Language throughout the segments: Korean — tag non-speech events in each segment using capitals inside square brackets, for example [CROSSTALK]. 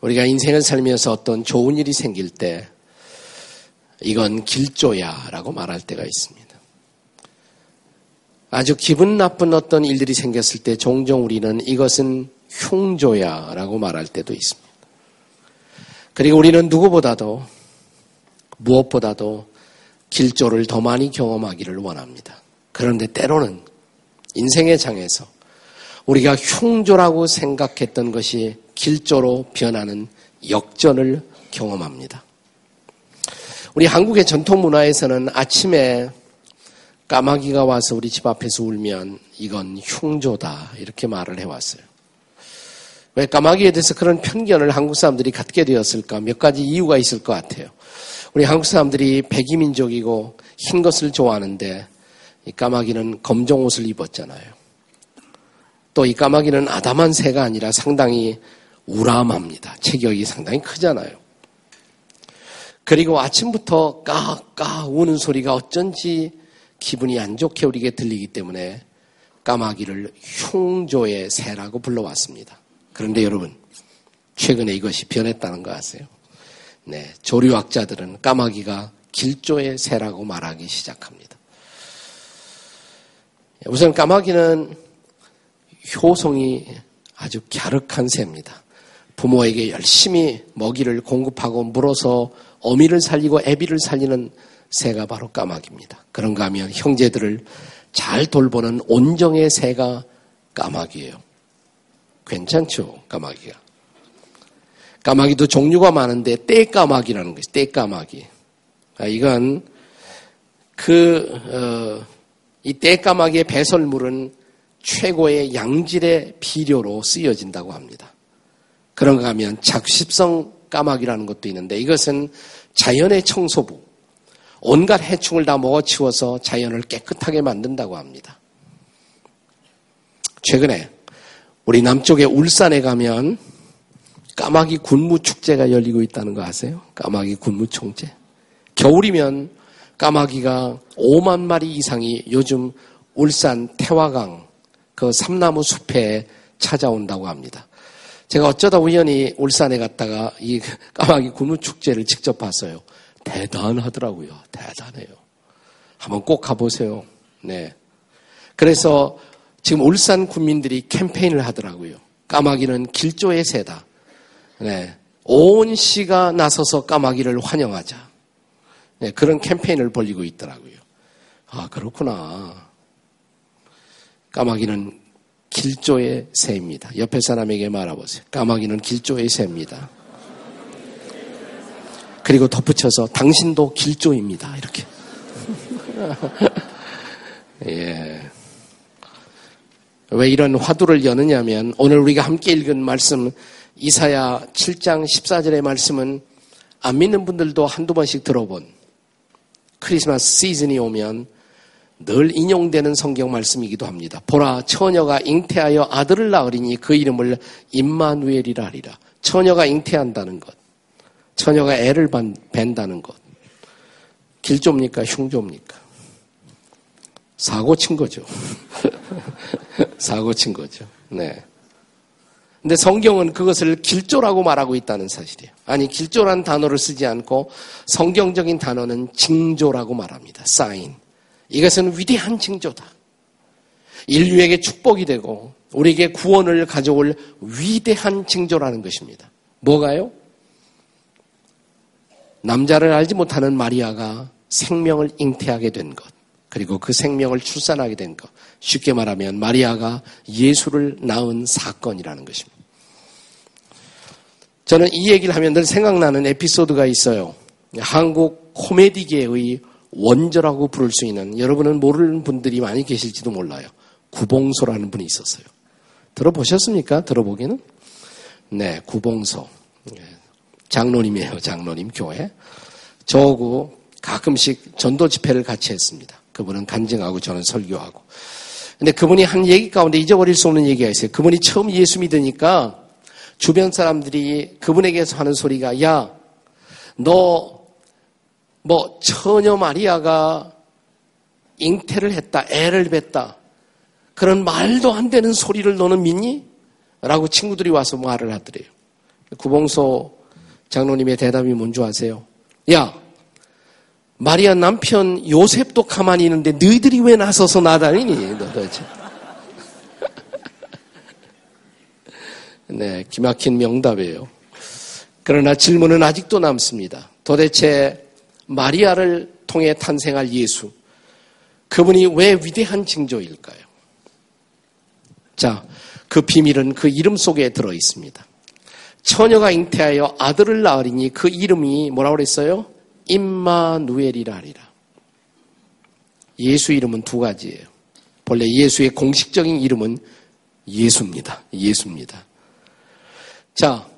우리가 인생을 살면서 어떤 좋은 일이 생길 때 이건 길조야 라고 말할 때가 있습니다. 아주 기분 나쁜 어떤 일들이 생겼을 때 종종 우리는 이것은 흉조야 라고 말할 때도 있습니다. 그리고 우리는 누구보다도 무엇보다도 길조를 더 많이 경험하기를 원합니다. 그런데 때로는 인생의 장에서 우리가 흉조라고 생각했던 것이 길조로 변하는 역전을 경험합니다. 우리 한국의 전통 문화에서는 아침에 까마귀가 와서 우리 집 앞에서 울면 이건 흉조다 이렇게 말을 해왔어요. 왜 까마귀에 대해서 그런 편견을 한국 사람들이 갖게 되었을까? 몇 가지 이유가 있을 것 같아요. 우리 한국 사람들이 백이민족이고 흰 것을 좋아하는데 이 까마귀는 검정 옷을 입었잖아요. 또 이 까마귀는 아담한 새가 아니라 상당히 우람합니다. 체격이 상당히 크잖아요. 그리고 아침부터 까까 우는 소리가 어쩐지 기분이 안 좋게 우리에게 들리기 때문에 까마귀를 흉조의 새라고 불러왔습니다. 그런데 여러분, 최근에 이것이 변했다는 거 아세요? 네, 조류학자들은 까마귀가 길조의 새라고 말하기 시작합니다. 우선 까마귀는 효성이 아주 갸륵한 새입니다. 부모에게 열심히 먹이를 공급하고 물어서 어미를 살리고 애비를 살리는 새가 바로 까마귀입니다. 그런가 하면 형제들을 잘 돌보는 온정의 새가 까마귀예요. 괜찮죠, 까마귀가. 까마귀도 종류가 많은데 떼까마귀라는 것이 떼까마귀. 아, 이건 그, 어, 이 떼까마귀의 배설물은 최고의 양질의 비료로 쓰여진다고 합니다. 그런가 하면 작십성 까마귀라는 것도 있는데 이것은 자연의 청소부, 온갖 해충을 다 먹어치워서 자연을 깨끗하게 만든다고 합니다. 최근에 우리 남쪽의 울산에 가면 까마귀 군무 축제가 열리고 있다는 거 아세요? 까마귀 군무 총제. 겨울이면 까마귀가 5만 마리 이상이 요즘 울산 태화강 그 삼나무 숲에 찾아온다고 합니다. 제가 어쩌다 우연히 울산에 갔다가 이 [LAUGHS] 까마귀 군무 축제를 직접 봤어요. 대단하더라고요. 대단해요. 한번 꼭 가보세요. 네. 그래서 지금 울산 군민들이 캠페인을 하더라고요. 까마귀는 길조의 새다. 네. 온 시가 나서서 까마귀를 환영하자. 네, 그런 캠페인을 벌리고 있더라고요. 아, 그렇구나. 까마귀는 길조의 새입니다. 옆에 사람에게 말해보세요. 까마귀는 길조의 새입니다. 그리고 덧붙여서 당신도 길조입니다. 이렇게. [LAUGHS] 예. 왜 이런 화두를 여느냐면 오늘 우리가 함께 읽은 말씀 이사야 7장 14절의 말씀은 안 믿는 분들도 한두 번씩 들어본 크리스마스 시즌이 오면 늘 인용되는 성경 말씀이기도 합니다. 보라 처녀가 잉태하여 아들을 낳으리니 그 이름을 임마누엘이라 하리라. 처녀가 잉태한다는 것. 처녀가 애를 벤다는 것. 길조입니까? 흉조입니까? 사고 친 거죠. [LAUGHS] 사고 친 거죠. 네. 근데 성경은 그것을 길조라고 말하고 있다는 사실이에요. 아니, 길조란 단어를 쓰지 않고 성경적인 단어는 징조라고 말합니다. 사인. 이것은 위대한 징조다. 인류에게 축복이 되고 우리에게 구원을 가져올 위대한 징조라는 것입니다. 뭐가요? 남자를 알지 못하는 마리아가 생명을 잉태하게 된 것. 그리고 그 생명을 출산하게 된 것. 쉽게 말하면 마리아가 예수를 낳은 사건이라는 것입니다. 저는 이 얘기를 하면 늘 생각나는 에피소드가 있어요. 한국 코미디계의 원조라고 부를 수 있는 여러분은 모르는 분들이 많이 계실지도 몰라요. 구봉소라는 분이 있었어요. 들어보셨습니까? 들어보기는? 네, 구봉소. 예, 장로님이에요, 장로님 교회. 저하고 가끔씩 전도 집회를 같이 했습니다. 그분은 간증하고 저는 설교하고. 근데 그분이 한 얘기 가운데 잊어버릴 수 없는 얘기가 있어요. 그분이 처음 예수 믿으니까 주변 사람들이 그분에게서 하는 소리가 야, 너 뭐 처녀 마리아가 잉태를 했다, 애를 뱉다. 그런 말도 안 되는 소리를 너는 믿니? 라고 친구들이 와서 말을 하더래요. 구봉소 장로님의 대답이 뭔지 아세요? 야, 마리아 남편 요셉도 가만히 있는데 너희들이 왜 나서서 나다니니? 도대체. [LAUGHS] 네, 기막힌 명답이에요. 그러나 질문은 아직도 남습니다. 도대체 마리아를 통해 탄생할 예수, 그분이 왜 위대한 징조일까요? 자, 그 비밀은 그 이름 속에 들어 있습니다. 처녀가 잉태하여 아들을 낳으리니 그 이름이 뭐라고 그랬어요? 임마누엘이라 하리라. 예수 이름은 두 가지예요. 본래 예수의 공식적인 이름은 예수입니다. 예수입니다. 자,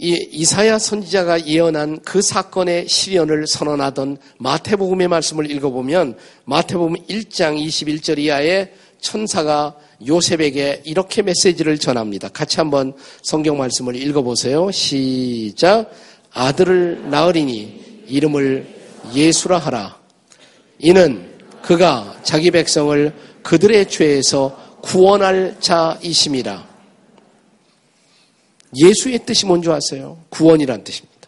이 이사야 선지자가 예언한 그 사건의 실현을 선언하던 마태복음의 말씀을 읽어보면 마태복음 1장 21절 이하에 천사가 요셉에게 이렇게 메시지를 전합니다. 같이 한번 성경 말씀을 읽어보세요. 시작. 아들을 낳으리니 이름을 예수라 하라. 이는 그가 자기 백성을 그들의 죄에서 구원할 자이심이라. 예수의 뜻이 뭔지 아세요? 구원이란 뜻입니다.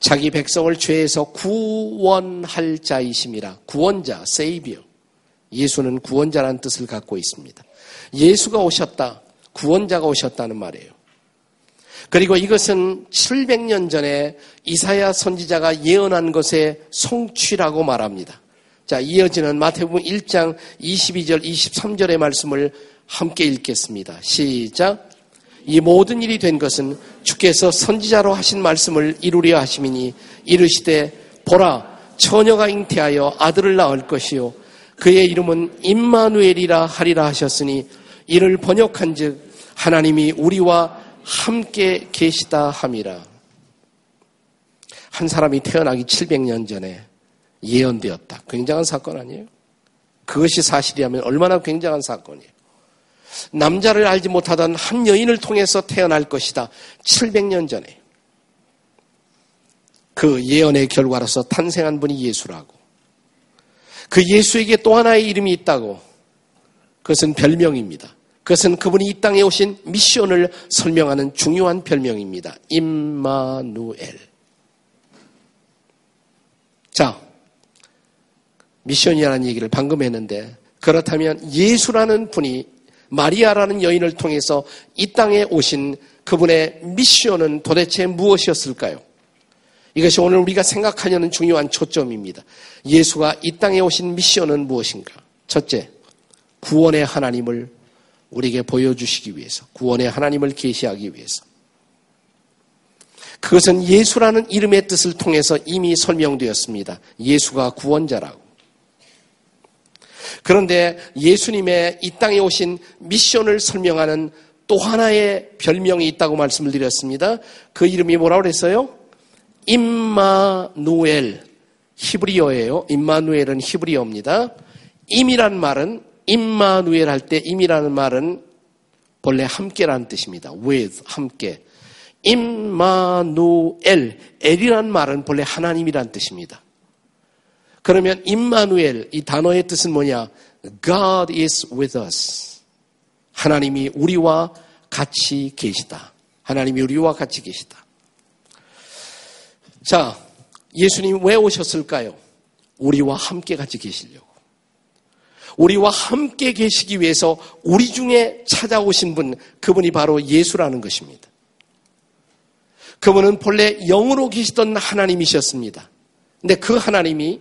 자기 백성을 죄에서 구원할 자이심이라. 구원자, 세이비어. 예수는 구원자라는 뜻을 갖고 있습니다. 예수가 오셨다. 구원자가 오셨다는 말이에요. 그리고 이것은 700년 전에 이사야 선지자가 예언한 것의 성취라고 말합니다. 자, 이어지는 마태복음 1장 22절 23절의 말씀을 함께 읽겠습니다. 시작. 이 모든 일이 된 것은 주께서 선지자로 하신 말씀을 이루려 하심이니 이르시되 보라 처녀가 잉태하여 아들을 낳을 것이요 그의 이름은 임마누엘이라 하리라 하셨으니 이를 번역한즉 하나님이 우리와 함께 계시다 함이라. 한 사람이 태어나기 700년 전에 예언되었다. 굉장한 사건 아니에요? 그것이 사실이라면 얼마나 굉장한 사건이에요. 남자를 알지 못하던 한 여인을 통해서 태어날 것이다. 700년 전에. 그 예언의 결과로서 탄생한 분이 예수라고. 그 예수에게 또 하나의 이름이 있다고. 그것은 별명입니다. 그것은 그분이 이 땅에 오신 미션을 설명하는 중요한 별명입니다. 임마누엘. 자, 미션이라는 얘기를 방금 했는데 그렇다면 예수라는 분이 마리아라는 여인을 통해서 이 땅에 오신 그분의 미션은 도대체 무엇이었을까요? 이것이 오늘 우리가 생각하려는 중요한 초점입니다. 예수가 이 땅에 오신 미션은 무엇인가? 첫째, 구원의 하나님을 우리에게 보여주시기 위해서, 구원의 하나님을 계시하기 위해서. 그것은 예수라는 이름의 뜻을 통해서 이미 설명되었습니다. 예수가 구원자라고. 그런데 예수님의 이 땅에 오신 미션을 설명하는 또 하나의 별명이 있다고 말씀을 드렸습니다. 그 이름이 뭐라고 그랬어요? 임마누엘. 히브리어예요. 임마누엘은 히브리어입니다. 임이란 말은 임마누엘 할 때 임이라는 말은 본래 함께라는 뜻입니다. with 함께. 임마누엘 엘이란 말은 본래 하나님이란 뜻입니다. 그러면 임마누엘 이 단어의 뜻은 뭐냐? God is with us. 하나님이 우리와 같이 계시다. 하나님이 우리와 같이 계시다. 자, 예수님 왜 오셨을까요? 우리와 함께 같이 계시려고. 우리와 함께 계시기 위해서 우리 중에 찾아오신 분, 그분이 바로 예수라는 것입니다. 그분은 본래 영으로 계시던 하나님이셨습니다. 근데 그 하나님이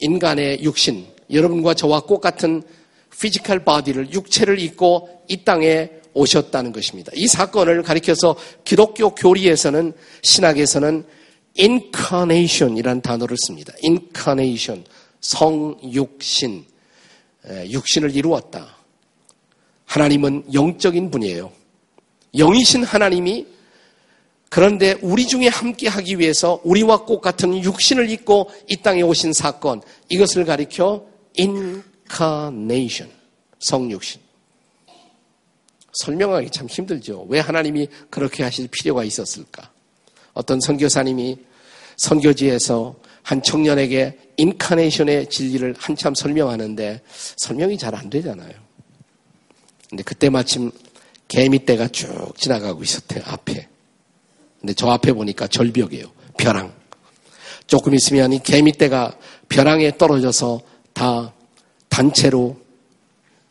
인간의 육신, 여러분과 저와 똑같은 physical body를, 육체를 입고 이 땅에 오셨다는 것입니다. 이 사건을 가리켜서 기독교 교리에서는, 신학에서는 incarnation이라는 단어를 씁니다. incarnation. 성육신. 육신을 이루었다. 하나님은 영적인 분이에요. 영이신 하나님이 그런데 우리 중에 함께 하기 위해서 우리와 똑같은 육신을 입고 이 땅에 오신 사건, 이것을 가리켜 incarnation, 성육신. 설명하기 참 힘들죠. 왜 하나님이 그렇게 하실 필요가 있었을까? 어떤 선교사님이 선교지에서 한 청년에게 인카네이션의 진리를 한참 설명하는데 설명이 잘 안 되잖아요. 근데 그때 마침 개미 떼가 쭉 지나가고 있었대요, 앞에. 근데 저 앞에 보니까 절벽이에요. 벼랑. 조금 있으면 이 개미떼가 벼랑에 떨어져서 다 단체로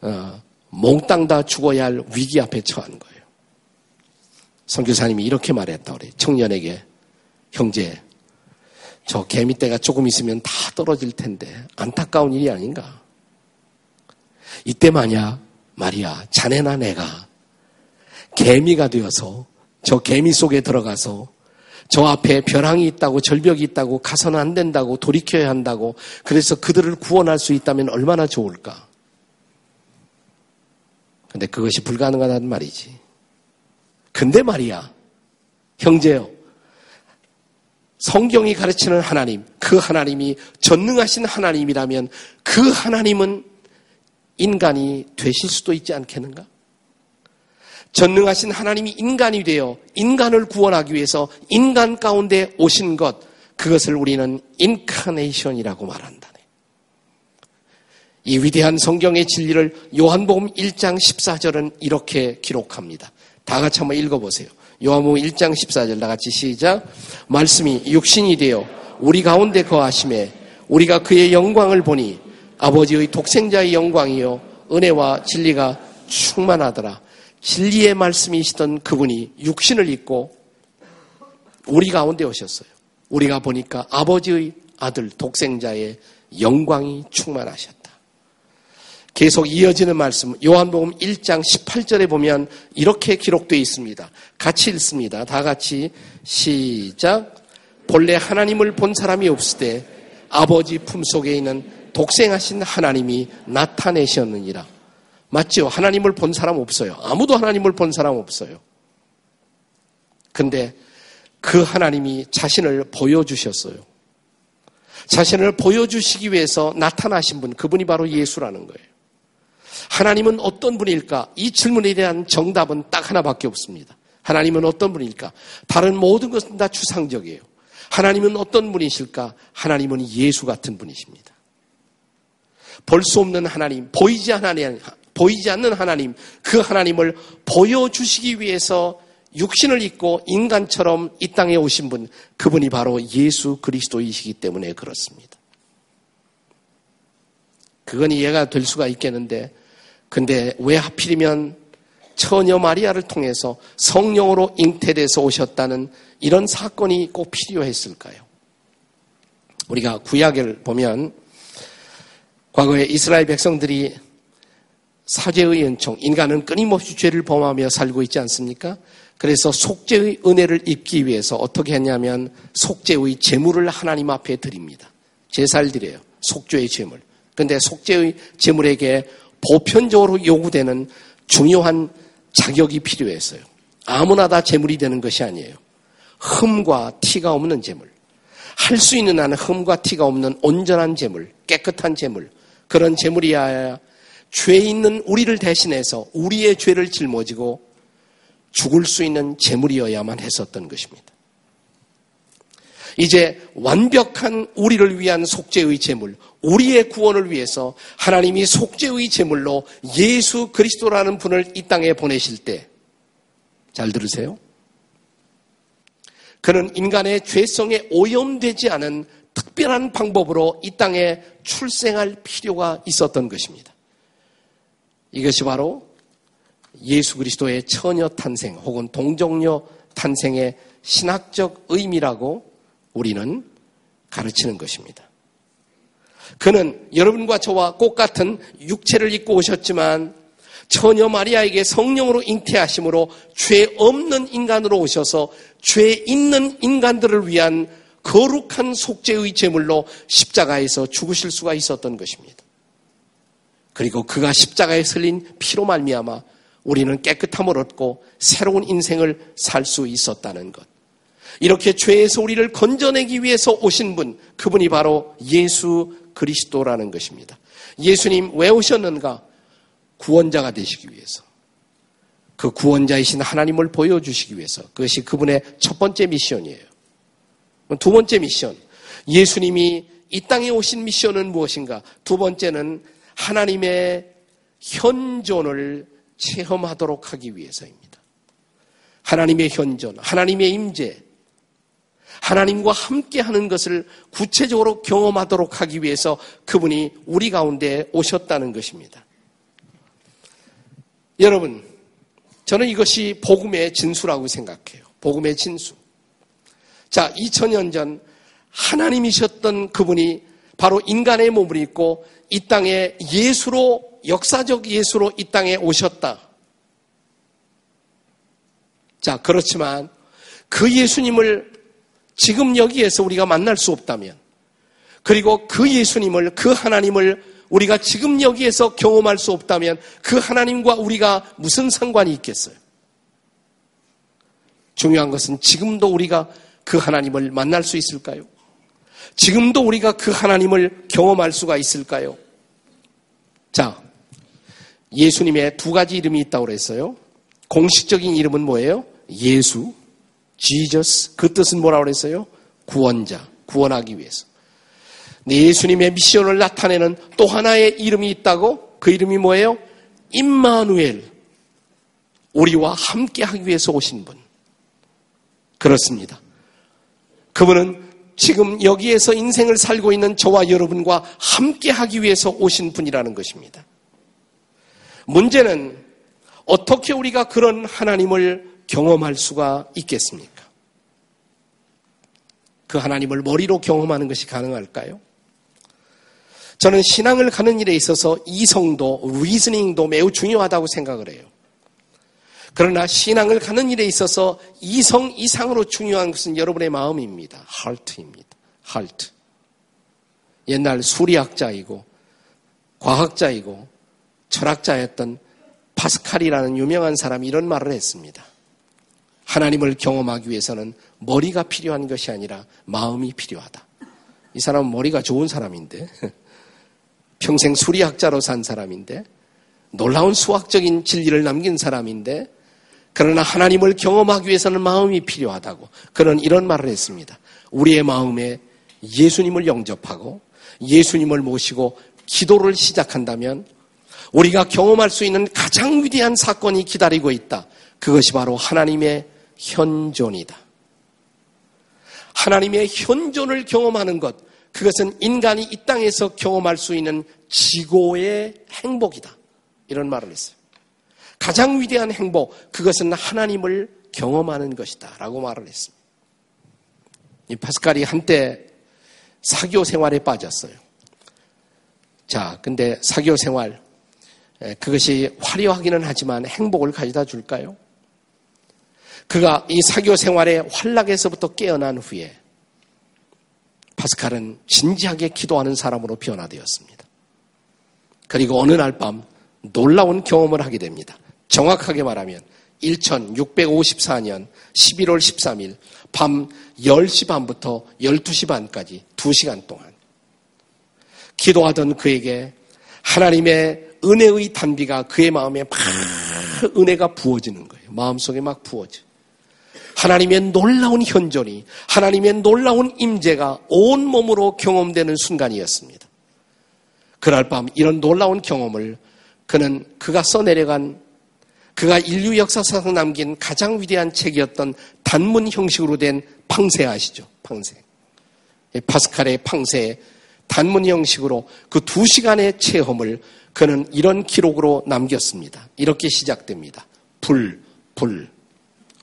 어, 몽땅 다 죽어야 할 위기 앞에 처한 거예요. 선교사님이 이렇게 말했다 그래. 청년에게 형제, 저 개미떼가 조금 있으면 다 떨어질 텐데 안타까운 일이 아닌가. 이때 만약 말이야 자네나 내가 개미가 되어서 저 개미 속에 들어가서 저 앞에 벼랑이 있다고 절벽이 있다고 가서는 안 된다고 돌이켜야 한다고 그래서 그들을 구원할 수 있다면 얼마나 좋을까. 근데 그것이 불가능하다는 말이지. 근데 말이야, 형제요. 성경이 가르치는 하나님, 그 하나님이 전능하신 하나님이라면 그 하나님은 인간이 되실 수도 있지 않겠는가? 전능하신 하나님이 인간이 되어 인간을 구원하기 위해서 인간 가운데 오신 것, 그것을 우리는 인카네이션이라고 말한다네. 이 위대한 성경의 진리를 요한복음 1장 14절은 이렇게 기록합니다. 다 같이 한번 읽어보세요. 요한복음 1장 14절 다 같이 시작. 말씀이 육신이 되어 우리 가운데 거하심에 우리가 그의 영광을 보니 아버지의 독생자의 영광이요 은혜와 진리가 충만하더라. 진리의 말씀이시던 그분이 육신을 입고 우리 가운데 오셨어요. 우리가 보니까 아버지의 아들 독생자의 영광이 충만하셨다. 계속 이어지는 말씀 요한복음 1장 18절에 보면 이렇게 기록되어 있습니다. 같이 읽습니다. 다 같이 시작. 본래 하나님을 본 사람이 없을 때 아버지 품속에 있는 독생하신 하나님이 나타내셨느니라. 맞죠? 하나님을 본 사람 없어요. 아무도 하나님을 본 사람 없어요. 근데 그 하나님이 자신을 보여주셨어요. 자신을 보여주시기 위해서 나타나신 분, 그분이 바로 예수라는 거예요. 하나님은 어떤 분일까? 이 질문에 대한 정답은 딱 하나밖에 없습니다. 하나님은 어떤 분일까? 다른 모든 것은 다 추상적이에요. 하나님은 어떤 분이실까? 하나님은 예수 같은 분이십니다. 볼 수 없는 하나님, 보이지 않는 보이지 않는 하나님, 그 하나님을 보여주시기 위해서 육신을 입고 인간처럼 이 땅에 오신 분, 그분이 바로 예수 그리스도이시기 때문에 그렇습니다. 그건 이해가 될 수가 있겠는데, 근데 왜 하필이면 처녀 마리아를 통해서 성령으로 잉태돼서 오셨다는 이런 사건이 꼭 필요했을까요? 우리가 구약을 보면 과거에 이스라엘 백성들이 사죄의 은총, 인간은 끊임없이 죄를 범하며 살고 있지 않습니까? 그래서 속죄의 은혜를 입기 위해서 어떻게 했냐면 속죄의 제물을 하나님 앞에 드립니다. 제사를 드려요. 속죄의 제물. 근데 속죄의 제물에게 보편적으로 요구되는 중요한 자격이 필요했어요. 아무나 다 제물이 되는 것이 아니에요. 흠과 티가 없는 제물. 할 수 있는 한은 흠과 티가 없는 온전한 제물, 깨끗한 제물. 그런 제물이어야 죄 있는 우리를 대신해서 우리의 죄를 짊어지고 죽을 수 있는 제물이어야만 했었던 것입니다. 이제 완벽한 우리를 위한 속죄의 제물, 우리의 구원을 위해서 하나님이 속죄의 제물로 예수 그리스도라는 분을 이 땅에 보내실 때, 잘 들으세요. 그는 인간의 죄성에 오염되지 않은 특별한 방법으로 이 땅에 출생할 필요가 있었던 것입니다. 이것이 바로 예수 그리스도의 처녀 탄생 혹은 동정녀 탄생의 신학적 의미라고 우리는 가르치는 것입니다. 그는 여러분과 저와 똑같은 육체를 입고 오셨지만 처녀 마리아에게 성령으로 잉태하심으로 죄 없는 인간으로 오셔서 죄 있는 인간들을 위한 거룩한 속죄의 제물로 십자가에서 죽으실 수가 있었던 것입니다. 그리고 그가 십자가에 설린 피로 말미암아 우리는 깨끗함을 얻고 새로운 인생을 살 수 있었다는 것. 이렇게 죄에서 우리를 건져내기 위해서 오신 분, 그분이 바로 예수 그리스도라는 것입니다. 예수님 왜 오셨는가? 구원자가 되시기 위해서. 그 구원자이신 하나님을 보여주시기 위해서. 그것이 그분의 첫 번째 미션이에요. 두 번째 미션. 예수님이 이 땅에 오신 미션은 무엇인가? 두 번째는 하나님의 현존을 체험하도록 하기 위해서입니다. 하나님의 현존, 하나님의 임재, 하나님과 함께 하는 것을 구체적으로 경험하도록 하기 위해서 그분이 우리 가운데 오셨다는 것입니다. 여러분, 저는 이것이 복음의 진수라고 생각해요. 복음의 진수. 자, 2000년 전 하나님이셨던 그분이 바로 인간의 몸을 입고 이 땅에 예수로, 역사적 예수로 이 땅에 오셨다. 자, 그렇지만 그 예수님을 지금 여기에서 우리가 만날 수 없다면, 그리고 그 예수님을, 그 하나님을 우리가 지금 여기에서 경험할 수 없다면 그 하나님과 우리가 무슨 상관이 있겠어요? 중요한 것은 지금도 우리가 그 하나님을 만날 수 있을까요? 지금도 우리가 그 하나님을 경험할 수가 있을까요? 자, 예수님의 두 가지 이름이 있다고 그랬어요. 공식적인 이름은 뭐예요? 예수, Jesus. 그 뜻은 뭐라고 그랬어요? 구원자, 구원하기 위해서. 예수님의 미션을 나타내는 또 하나의 이름이 있다고? 그 이름이 뭐예요? 임마누엘. 우리와 함께 하기 위해서 오신 분. 그렇습니다. 그분은 지금 여기에서 인생을 살고 있는 저와 여러분과 함께 하기 위해서 오신 분이라는 것입니다. 문제는 어떻게 우리가 그런 하나님을 경험할 수가 있겠습니까? 그 하나님을 머리로 경험하는 것이 가능할까요? 저는 신앙을 가는 일에 있어서 이성도, 리즈닝도 매우 중요하다고 생각을 해요. 그러나 신앙을 가는 일에 있어서 이성 이상으로 중요한 것은 여러분의 마음입니다. 하트입니다. 하트. 옛날 수리학자이고 과학자이고 철학자였던 파스칼이라는 유명한 사람이 이런 말을 했습니다. 하나님을 경험하기 위해서는 머리가 필요한 것이 아니라 마음이 필요하다. 이 사람은 머리가 좋은 사람인데 [LAUGHS] 평생 수리학자로 산 사람인데 놀라운 수학적인 진리를 남긴 사람인데 그러나 하나님을 경험하기 위해서는 마음이 필요하다고 그런 이런 말을 했습니다. 우리의 마음에 예수님을 영접하고 예수님을 모시고 기도를 시작한다면 우리가 경험할 수 있는 가장 위대한 사건이 기다리고 있다. 그것이 바로 하나님의 현존이다. 하나님의 현존을 경험하는 것, 그것은 인간이 이 땅에서 경험할 수 있는 지고의 행복이다. 이런 말을 했어요. 가장 위대한 행복, 그것은 하나님을 경험하는 것이다. 라고 말을 했습니다. 이 파스칼이 한때 사교 생활에 빠졌어요. 자, 근데 사교 생활, 그것이 화려하기는 하지만 행복을 가져다 줄까요? 그가 이 사교 생활의 환락에서부터 깨어난 후에 파스칼은 진지하게 기도하는 사람으로 변화되었습니다. 그리고 어느 날 밤 놀라운 경험을 하게 됩니다. 정확하게 말하면 1654년 11월 13일 밤 10시 반부터 12시 반까지 2시간 동안 기도하던 그에게 하나님의 은혜의 단비가 그의 마음에 막 은혜가 부어지는 거예요. 마음속에 막 부어져. 하나님의 놀라운 현존이 하나님의 놀라운 임재가 온 몸으로 경험되는 순간이었습니다. 그날 밤 이런 놀라운 경험을 그는 그가 써내려간 그가 인류 역사상 남긴 가장 위대한 책이었던 단문 형식으로 된 팡세 아시죠? 팡세. 파스칼의 팡세 단문 형식으로 그 두 시간의 체험을 그는 이런 기록으로 남겼습니다. 이렇게 시작됩니다. 불, 불,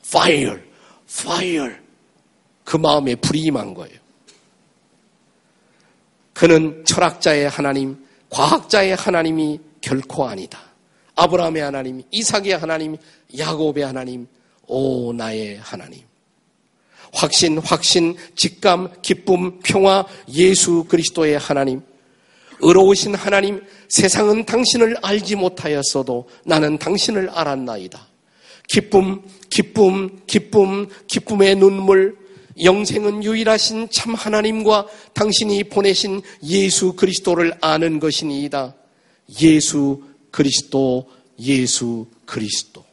fire, fire. 그 마음에 불이 임한 거예요. 그는 철학자의 하나님, 과학자의 하나님이 결코 아니다. 아브라함의 하나님, 이삭의 하나님, 야곱의 하나님, 오 나의 하나님. 확신, 확신, 직감, 기쁨, 평화, 예수 그리스도의 하나님. 의로우신 하나님, 세상은 당신을 알지 못하였어도 나는 당신을 알았나이다. 기쁨, 기쁨, 기쁨, 기쁨의 눈물, 영생은 유일하신 참 하나님과 당신이 보내신 예수 그리스도를 아는 것이니이다. 예수 그리스도, 예수 그리스도.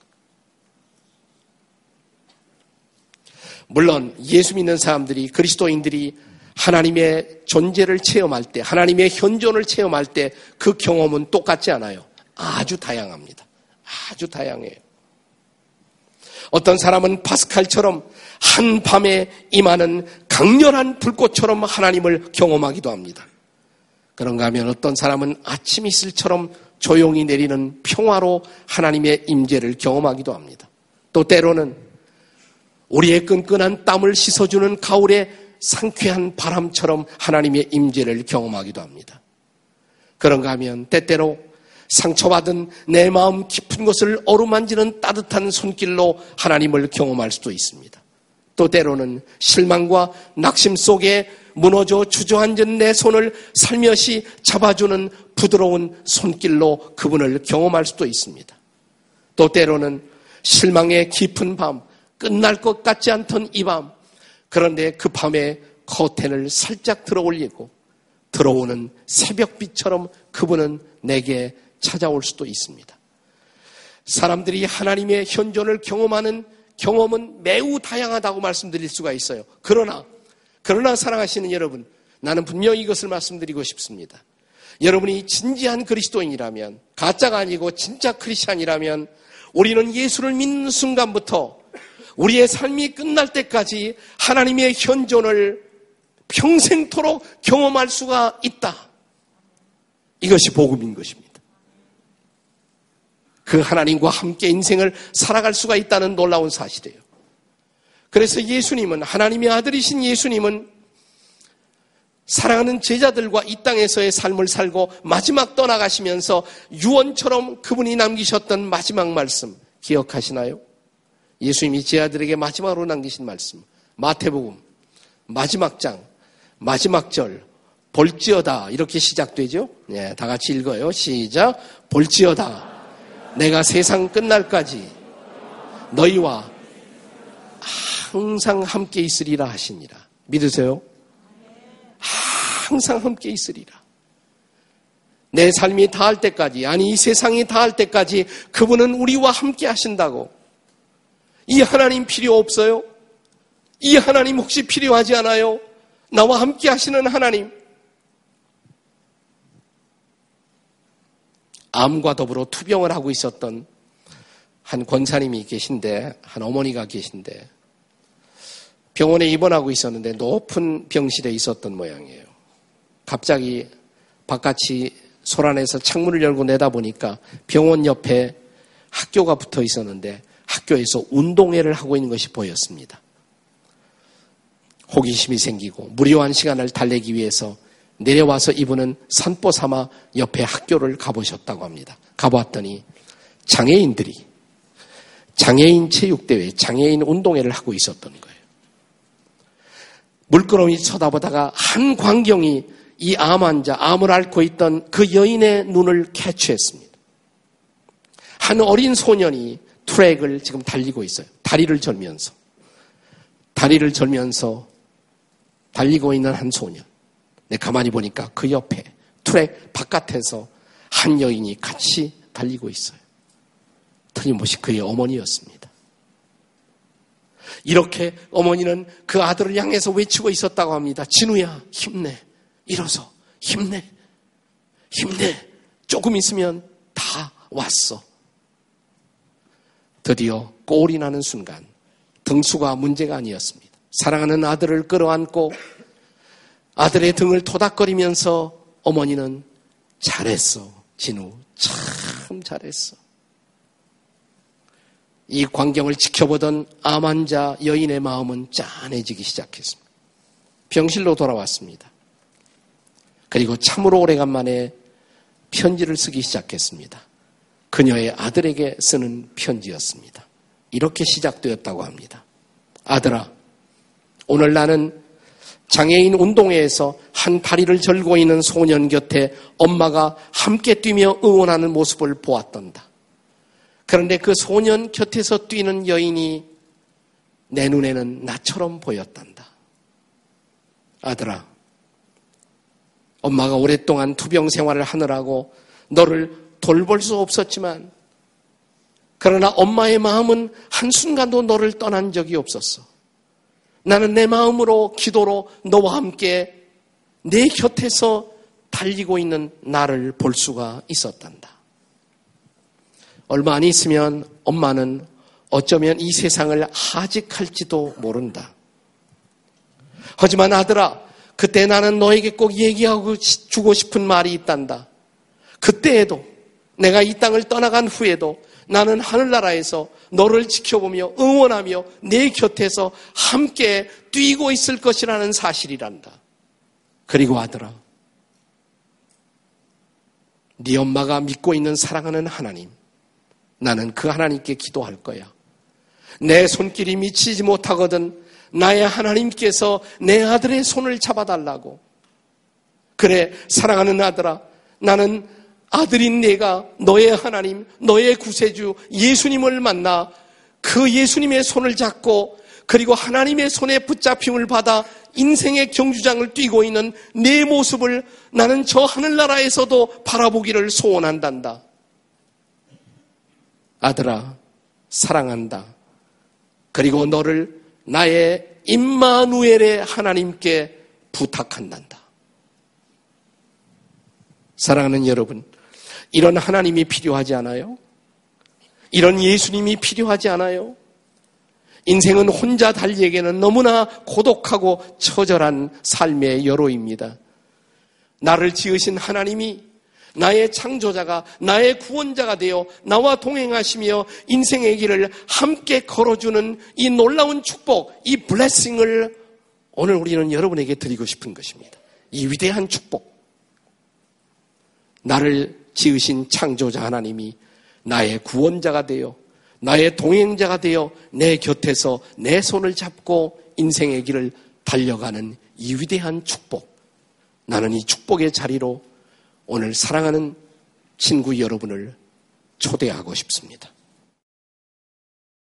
물론 예수 믿는 사람들이 그리스도인들이 하나님의 존재를 체험할 때, 하나님의 현존을 체험할 때 그 경험은 똑같지 않아요. 아주 다양합니다. 아주 다양해요. 어떤 사람은 파스칼처럼 한 밤에 임하는 강렬한 불꽃처럼 하나님을 경험하기도 합니다. 그런가 하면 어떤 사람은 아침 이슬처럼 조용히 내리는 평화로 하나님의 임재를 경험하기도 합니다. 또 때로는 우리의 끈끈한 땀을 씻어주는 가을의 상쾌한 바람처럼 하나님의 임재를 경험하기도 합니다. 그런가 하면 때때로 상처받은 내 마음 깊은 곳을 어루만지는 따뜻한 손길로 하나님을 경험할 수도 있습니다. 또 때로는 실망과 낙심 속에 무너져 주저앉은 내 손을 살며시 잡아주는 부드러운 손길로 그분을 경험할 수도 있습니다. 또 때로는 실망의 깊은 밤, 끝날 것 같지 않던 이 밤, 그런데 그 밤에 커튼을 살짝 들어 올리고 들어오는 새벽빛처럼 그분은 내게 찾아올 수도 있습니다. 사람들이 하나님의 현존을 경험하는 경험은 매우 다양하다고 말씀드릴 수가 있어요. 그러나, 그러나 사랑하시는 여러분, 나는 분명히 이것을 말씀드리고 싶습니다. 여러분이 진지한 그리스도인이라면, 가짜가 아니고 진짜 크리스찬이라면, 우리는 예수를 믿는 순간부터 우리의 삶이 끝날 때까지 하나님의 현존을 평생토록 경험할 수가 있다. 이것이 복음인 것입니다. 그 하나님과 함께 인생을 살아갈 수가 있다는 놀라운 사실이에요. 그래서 예수님은 하나님의 아들이신 예수님은 사랑하는 제자들과 이 땅에서의 삶을 살고 마지막 떠나가시면서 유언처럼 그분이 남기셨던 마지막 말씀 기억하시나요? 예수님이 제자들에게 마지막으로 남기신 말씀 마태복음 마지막 장 마지막 절 볼지어다 이렇게 시작되죠. 네, 다 같이 읽어요. 시작 볼지어다 내가 세상 끝날까지 너희와 항상 함께 있으리라 하시니라. 믿으세요? 항상 함께 있으리라. 내 삶이 다할 때까지, 아니 이 세상이 다할 때까지 그분은 우리와 함께 하신다고. 이 하나님 필요 없어요? 이 하나님 혹시 필요하지 않아요? 나와 함께 하시는 하나님. 암과 더불어 투병을 하고 있었던 한 권사님이 계신데, 한 어머니가 계신데, 병원에 입원하고 있었는데 높은 병실에 있었던 모양이에요. 갑자기 바깥이 소란에서 창문을 열고 내다보니까 병원 옆에 학교가 붙어 있었는데 학교에서 운동회를 하고 있는 것이 보였습니다. 호기심이 생기고 무료한 시간을 달래기 위해서 내려와서 이분은 산보 삼아 옆에 학교를 가보셨다고 합니다. 가보았더니 장애인들이 장애인 체육대회, 장애인 운동회를 하고 있었던 거예요. 물끄러미 쳐다보다가 한 광경이 이 암 환자, 암을 앓고 있던 그 여인의 눈을 캐치했습니다. 한 어린 소년이 트랙을 지금 달리고 있어요. 다리를 절면서. 다리를 절면서 달리고 있는 한 소년. 내 가만히 보니까 그 옆에 트랙 바깥에서 한 여인이 같이 달리고 있어요. 틀림없이 그의 어머니였습니다. 이렇게 어머니는 그 아들을 향해서 외치고 있었다고 합니다. 진우야, 힘내. 일어서. 힘내. 힘내. 조금 있으면 다 왔어. 드디어 꼴이 나는 순간 등수가 문제가 아니었습니다. 사랑하는 아들을 끌어안고 아들의 등을 토닥거리면서 어머니는 잘했어. 진우. 참 잘했어. 이 광경을 지켜보던 암 환자 여인의 마음은 짠해지기 시작했습니다. 병실로 돌아왔습니다. 그리고 참으로 오래간만에 편지를 쓰기 시작했습니다. 그녀의 아들에게 쓰는 편지였습니다. 이렇게 시작되었다고 합니다. 아들아, 오늘 나는 장애인 운동회에서 한 다리를 절고 있는 소년 곁에 엄마가 함께 뛰며 응원하는 모습을 보았던다. 그런데 그 소년 곁에서 뛰는 여인이 내 눈에는 나처럼 보였단다. 아들아, 엄마가 오랫동안 투병 생활을 하느라고 너를 돌볼 수 없었지만, 그러나 엄마의 마음은 한순간도 너를 떠난 적이 없었어. 나는 내 마음으로 기도로 너와 함께 내 곁에서 달리고 있는 나를 볼 수가 있었단다. 얼마 안 있으면 엄마는 어쩌면 이 세상을 하직할지도 모른다. 하지만 아들아, 그때 나는 너에게 꼭 얘기하고 주고 싶은 말이 있단다. 그때에도 내가 이 땅을 떠나간 후에도 나는 하늘나라에서 너를 지켜보며 응원하며 내 곁에서 함께 뛰고 있을 것이라는 사실이란다. 그리고 아들아, 네 엄마가 믿고 있는 사랑하는 하나님, 나는 그 하나님께 기도할 거야. 내 손길이 미치지 못하거든 나의 하나님께서 내 아들의 손을 잡아달라고. 그래, 사랑하는 아들아, 나는 아들인 내가 너의 하나님, 너의 구세주 예수님을 만나 그 예수님의 손을 잡고 그리고 하나님의 손에 붙잡힘을 받아 인생의 경주장을 뛰고 있는 내 모습을 나는 저 하늘나라에서도 바라보기를 소원한단다. 아들아, 사랑한다. 그리고 너를 나의 임마누엘의 하나님께 부탁한단다. 사랑하는 여러분, 이런 하나님이 필요하지 않아요? 이런 예수님이 필요하지 않아요? 인생은 혼자 달리에게는 너무나 고독하고 처절한 삶의 여로입니다. 나를 지으신 하나님이 나의 창조자가 나의 구원자가 되어 나와 동행하시며 인생의 길을 함께 걸어주는 이 놀라운 축복, 이 블레싱을 오늘 우리는 여러분에게 드리고 싶은 것입니다. 이 위대한 축복. 나를 지으신 창조자 하나님이 나의 구원자가 되어 나의 동행자가 되어 내 곁에서 내 손을 잡고 인생의 길을 달려가는 이 위대한 축복. 나는 이 축복의 자리로 오늘 사랑하는 친구 여러분을 초대하고 싶습니다.